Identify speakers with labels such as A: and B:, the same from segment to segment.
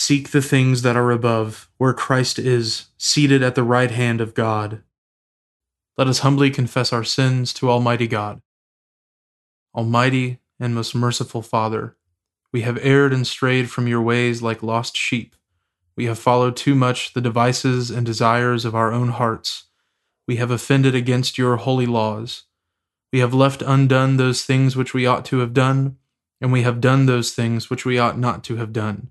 A: Seek the things that are above, where Christ is, seated at the right hand of God. Let us humbly confess our sins to Almighty God. Almighty and most merciful Father, we have erred and strayed from your ways like lost sheep. We have followed too much the devices and desires of our own hearts. We have offended against your holy laws. We have left undone those things which we ought to have done, and we have done those things which we ought not to have done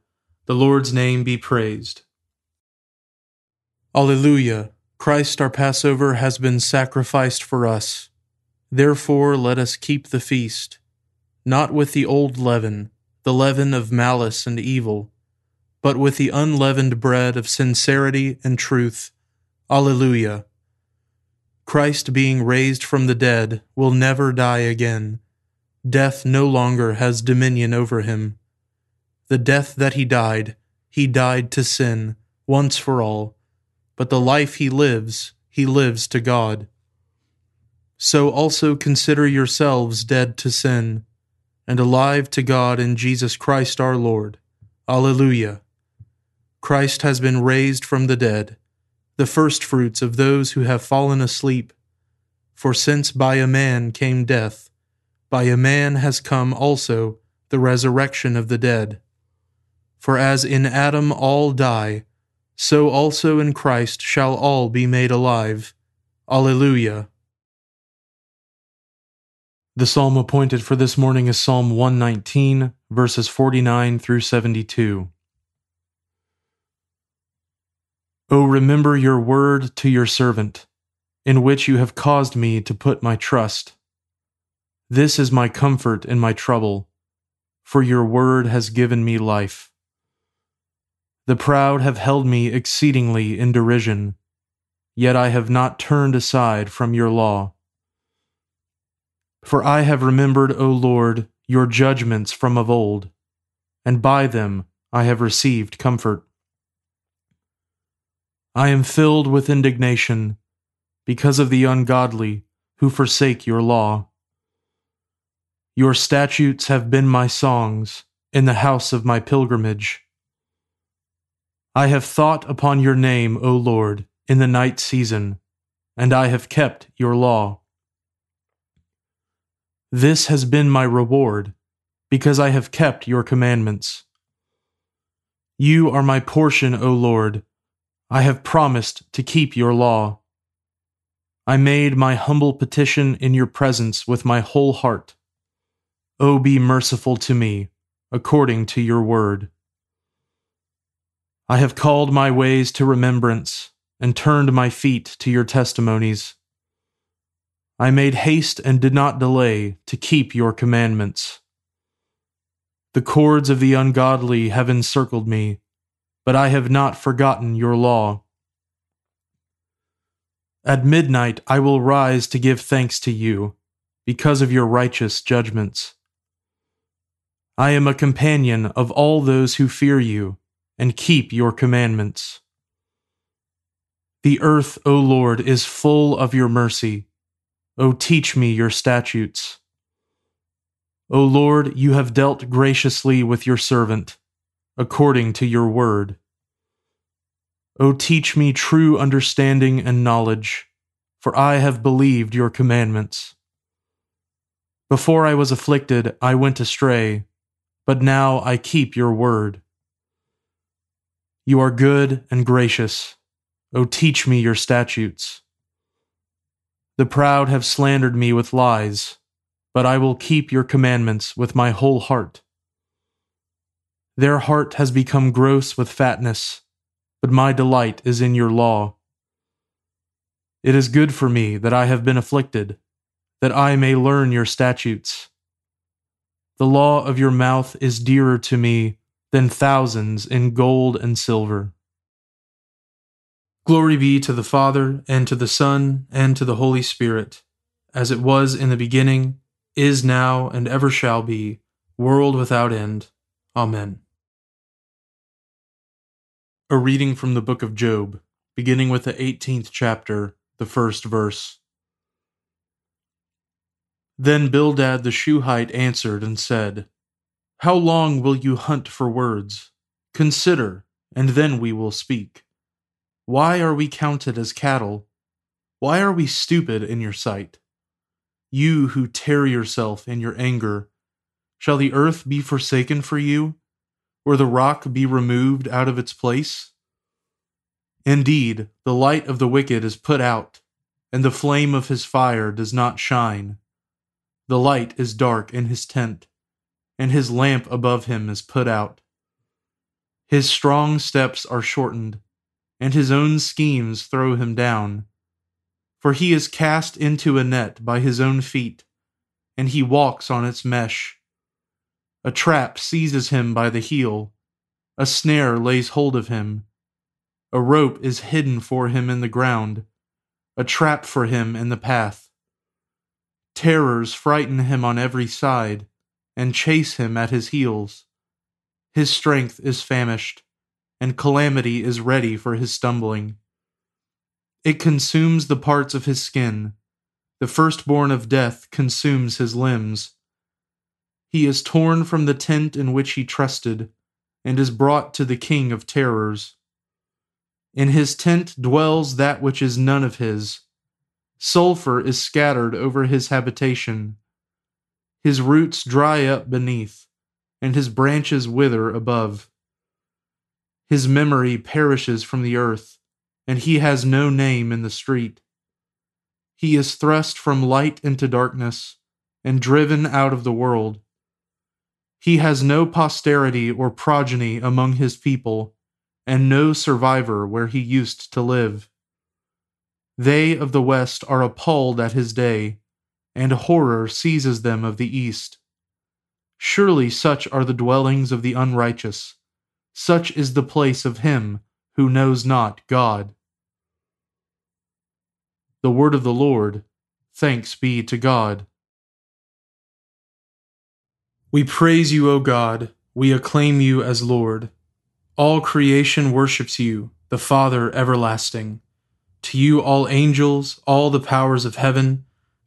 A: The Lord's name be praised. Alleluia! Christ our Passover has been sacrificed for us. Therefore let us keep the feast, not with the old leaven, the leaven of malice and evil, but with the unleavened bread of sincerity and truth. Alleluia! Christ being raised from the dead will never die again. Death no longer has dominion over him. The death that he died, he died to sin, once for all, but the life he lives, he lives to God. So also consider yourselves dead to sin, and alive to God in Jesus Christ our Lord. Alleluia. Christ has been raised from the dead, the firstfruits of those who have fallen asleep. For since by a man came death, by a man has come also the resurrection of the dead. For as in Adam all die, so also in Christ shall all be made alive. Alleluia. The psalm appointed for this morning is Psalm 119, verses 49 through 72. O remember your word to your servant, in which you have caused me to put my trust. This is my comfort in my trouble, for your word has given me life. The proud have held me exceedingly in derision, yet I have not turned aside from your law. For I have remembered, O Lord, your judgments from of old, and by them I have received comfort. I am filled with indignation because of the ungodly who forsake your law. Your statutes have been my songs in the house of my pilgrimage. I have thought upon your name, O Lord, in the night season, and I have kept your law. This has been my reward, because I have kept your commandments. You are my portion, O Lord. I have promised to keep your law. I made my humble petition in your presence with my whole heart. O be merciful to me, according to your word. I have called my ways to remembrance and turned my feet to your testimonies. I made haste and did not delay to keep your commandments. The cords of the ungodly have encircled me, but I have not forgotten your law. At midnight I will rise to give thanks to you, because of your righteous judgments. I am a companion of all those who fear you
B: and keep your commandments. The earth, O Lord, is full of your mercy. O teach me your statutes. O Lord, you have dealt graciously with your servant, according to your word. O teach me true understanding and knowledge, for I have believed your commandments. Before I was afflicted, I went astray, but now I keep your word. You are good and gracious. O teach me your statutes. The proud have slandered me with lies, but I will keep your commandments with my whole heart. Their heart has become gross with fatness, but my delight is in your law. It is good for me that I have been afflicted, that I may learn your statutes. The law of your mouth is dearer to me than thousands in gold and silver. Glory be to the Father, and to the Son, and to the Holy Spirit, as it was in the beginning, is now, and ever shall be, world without end. Amen. A reading from the book of Job, beginning with the 18th chapter, the first verse. Then Bildad the Shuhite answered and said, how long will you hunt for words? Consider, and then we will speak. Why are we counted as cattle? Why are we stupid in your sight? You who tear yourself in your anger, shall the earth be forsaken for you, or the rock be removed out of its place? Indeed, the light of the wicked is put out, and the flame of his fire does not shine. The light is dark in his tent and his lamp above him is put out. His strong steps are shortened, and his own schemes throw him down. For he is cast into a net by his own feet, and he walks on its mesh. A trap seizes him by the heel, a snare lays hold of him. A rope is hidden for him in the ground, a trap for him in the path. Terrors frighten him on every side and chase him at his heels. His strength is famished, and calamity is ready for his stumbling. It consumes the parts of his skin. The firstborn of death consumes his limbs. He is torn from the tent in which he trusted, and is brought to the king of terrors. In his tent dwells that which is none of his. Sulphur is scattered over his habitation. His roots dry up beneath, and his branches wither above. His memory perishes from the earth, and he has no name in the street. He is thrust from light into darkness, and driven out of the world. He has no posterity or progeny among his people, and no survivor where he used to live. They of the West are appalled at his day and horror seizes them of the east. Surely such are the dwellings of the unrighteous, such is the place of him who knows not God. The word of the Lord, thanks be to God. We praise you, O God, we acclaim you as Lord. All creation worships you, the Father everlasting. To you, all angels, all the powers of heaven,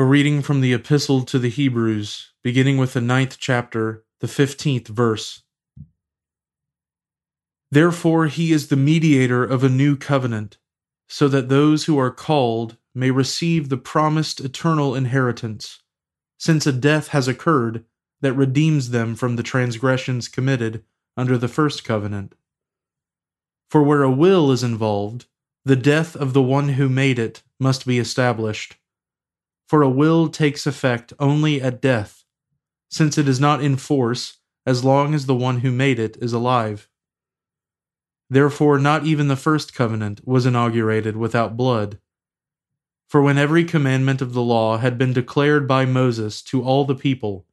B: A reading from the Epistle to the Hebrews, beginning with the ninth chapter the fifteenth verse. Therefore, he is the mediator of a new covenant, so that those who are called may receive the promised eternal inheritance, since a death has occurred that redeems them from the transgressions committed under the first covenant. For where a will is involved, the death of the one who made it must be established. For a will takes effect only at death since it is not in force as long as the one who made it is alive. Therefore, not even the first covenant was inaugurated without blood. For when every commandment of the law had been declared by Moses to all the people,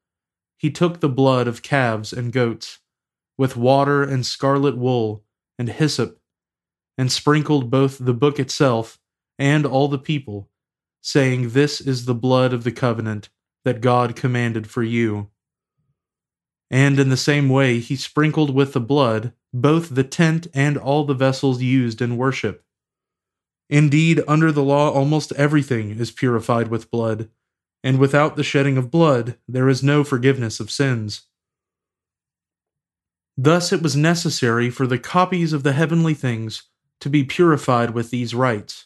B: he took the blood of calves and goats, with water and scarlet wool and hyssop, and sprinkled both the book itself and all the people, saying, This is the blood of the covenant that God commanded for you. And in the same way, he sprinkled with the blood both the tent and all the vessels used in worship. Indeed, under the law, almost everything is purified with blood, and without the shedding of blood, there is no forgiveness of sins. Thus, it was necessary for the copies of the heavenly things to be purified with these rites,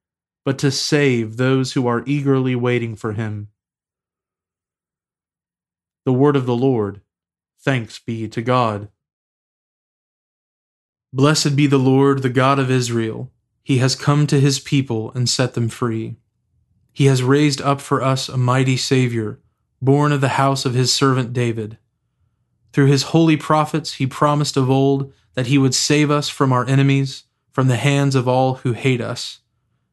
B: but to save those who are eagerly waiting for him. The Word of the Lord. Thanks be to God.
A: Blessed be the Lord, the God of Israel. He has come to his people and set them free. He has raised up for us a mighty Savior, born of the house of his servant David. Through his holy prophets, he promised of old that he would save us from our enemies, from the hands of all who hate us.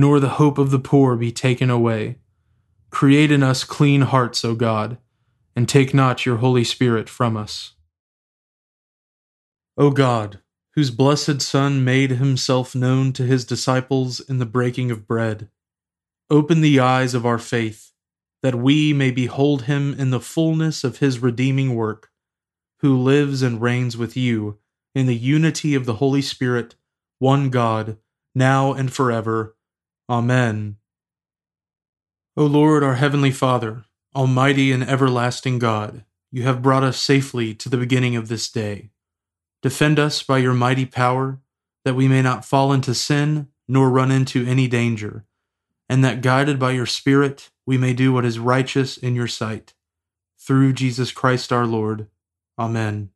A: nor the hope of the poor be taken away. Create in us clean hearts, O God, and take not your Holy Spirit from us.
B: O God, whose blessed Son made himself known to his disciples in the breaking of bread. Open the eyes of our faith, that we may behold him in the fullness of his redeeming work, who lives and reigns with you in the unity of the Holy Spirit, one God, now and forever. Amen. O Lord, our heavenly Father, almighty and everlasting God, you have brought us safely to the beginning of this day. Defend us by your mighty power, that we may not fall into sin nor run into any danger, and that guided by your Spirit we may do what is righteous in your sight. Through Jesus Christ our Lord. Amen.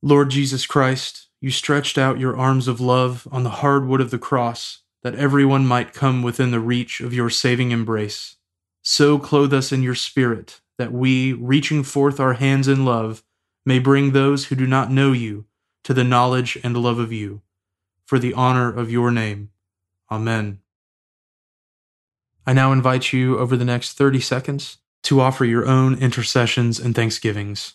B: Lord Jesus Christ, you stretched out your arms of love on the hard wood of the cross, that everyone might come within the reach of your saving embrace. So clothe us in your Spirit, that we, reaching forth our hands in love, may bring those who do not know you to the knowledge and love of you, for the honor of your name. Amen. I now invite you over the next 30 seconds to offer your own intercessions and thanksgivings.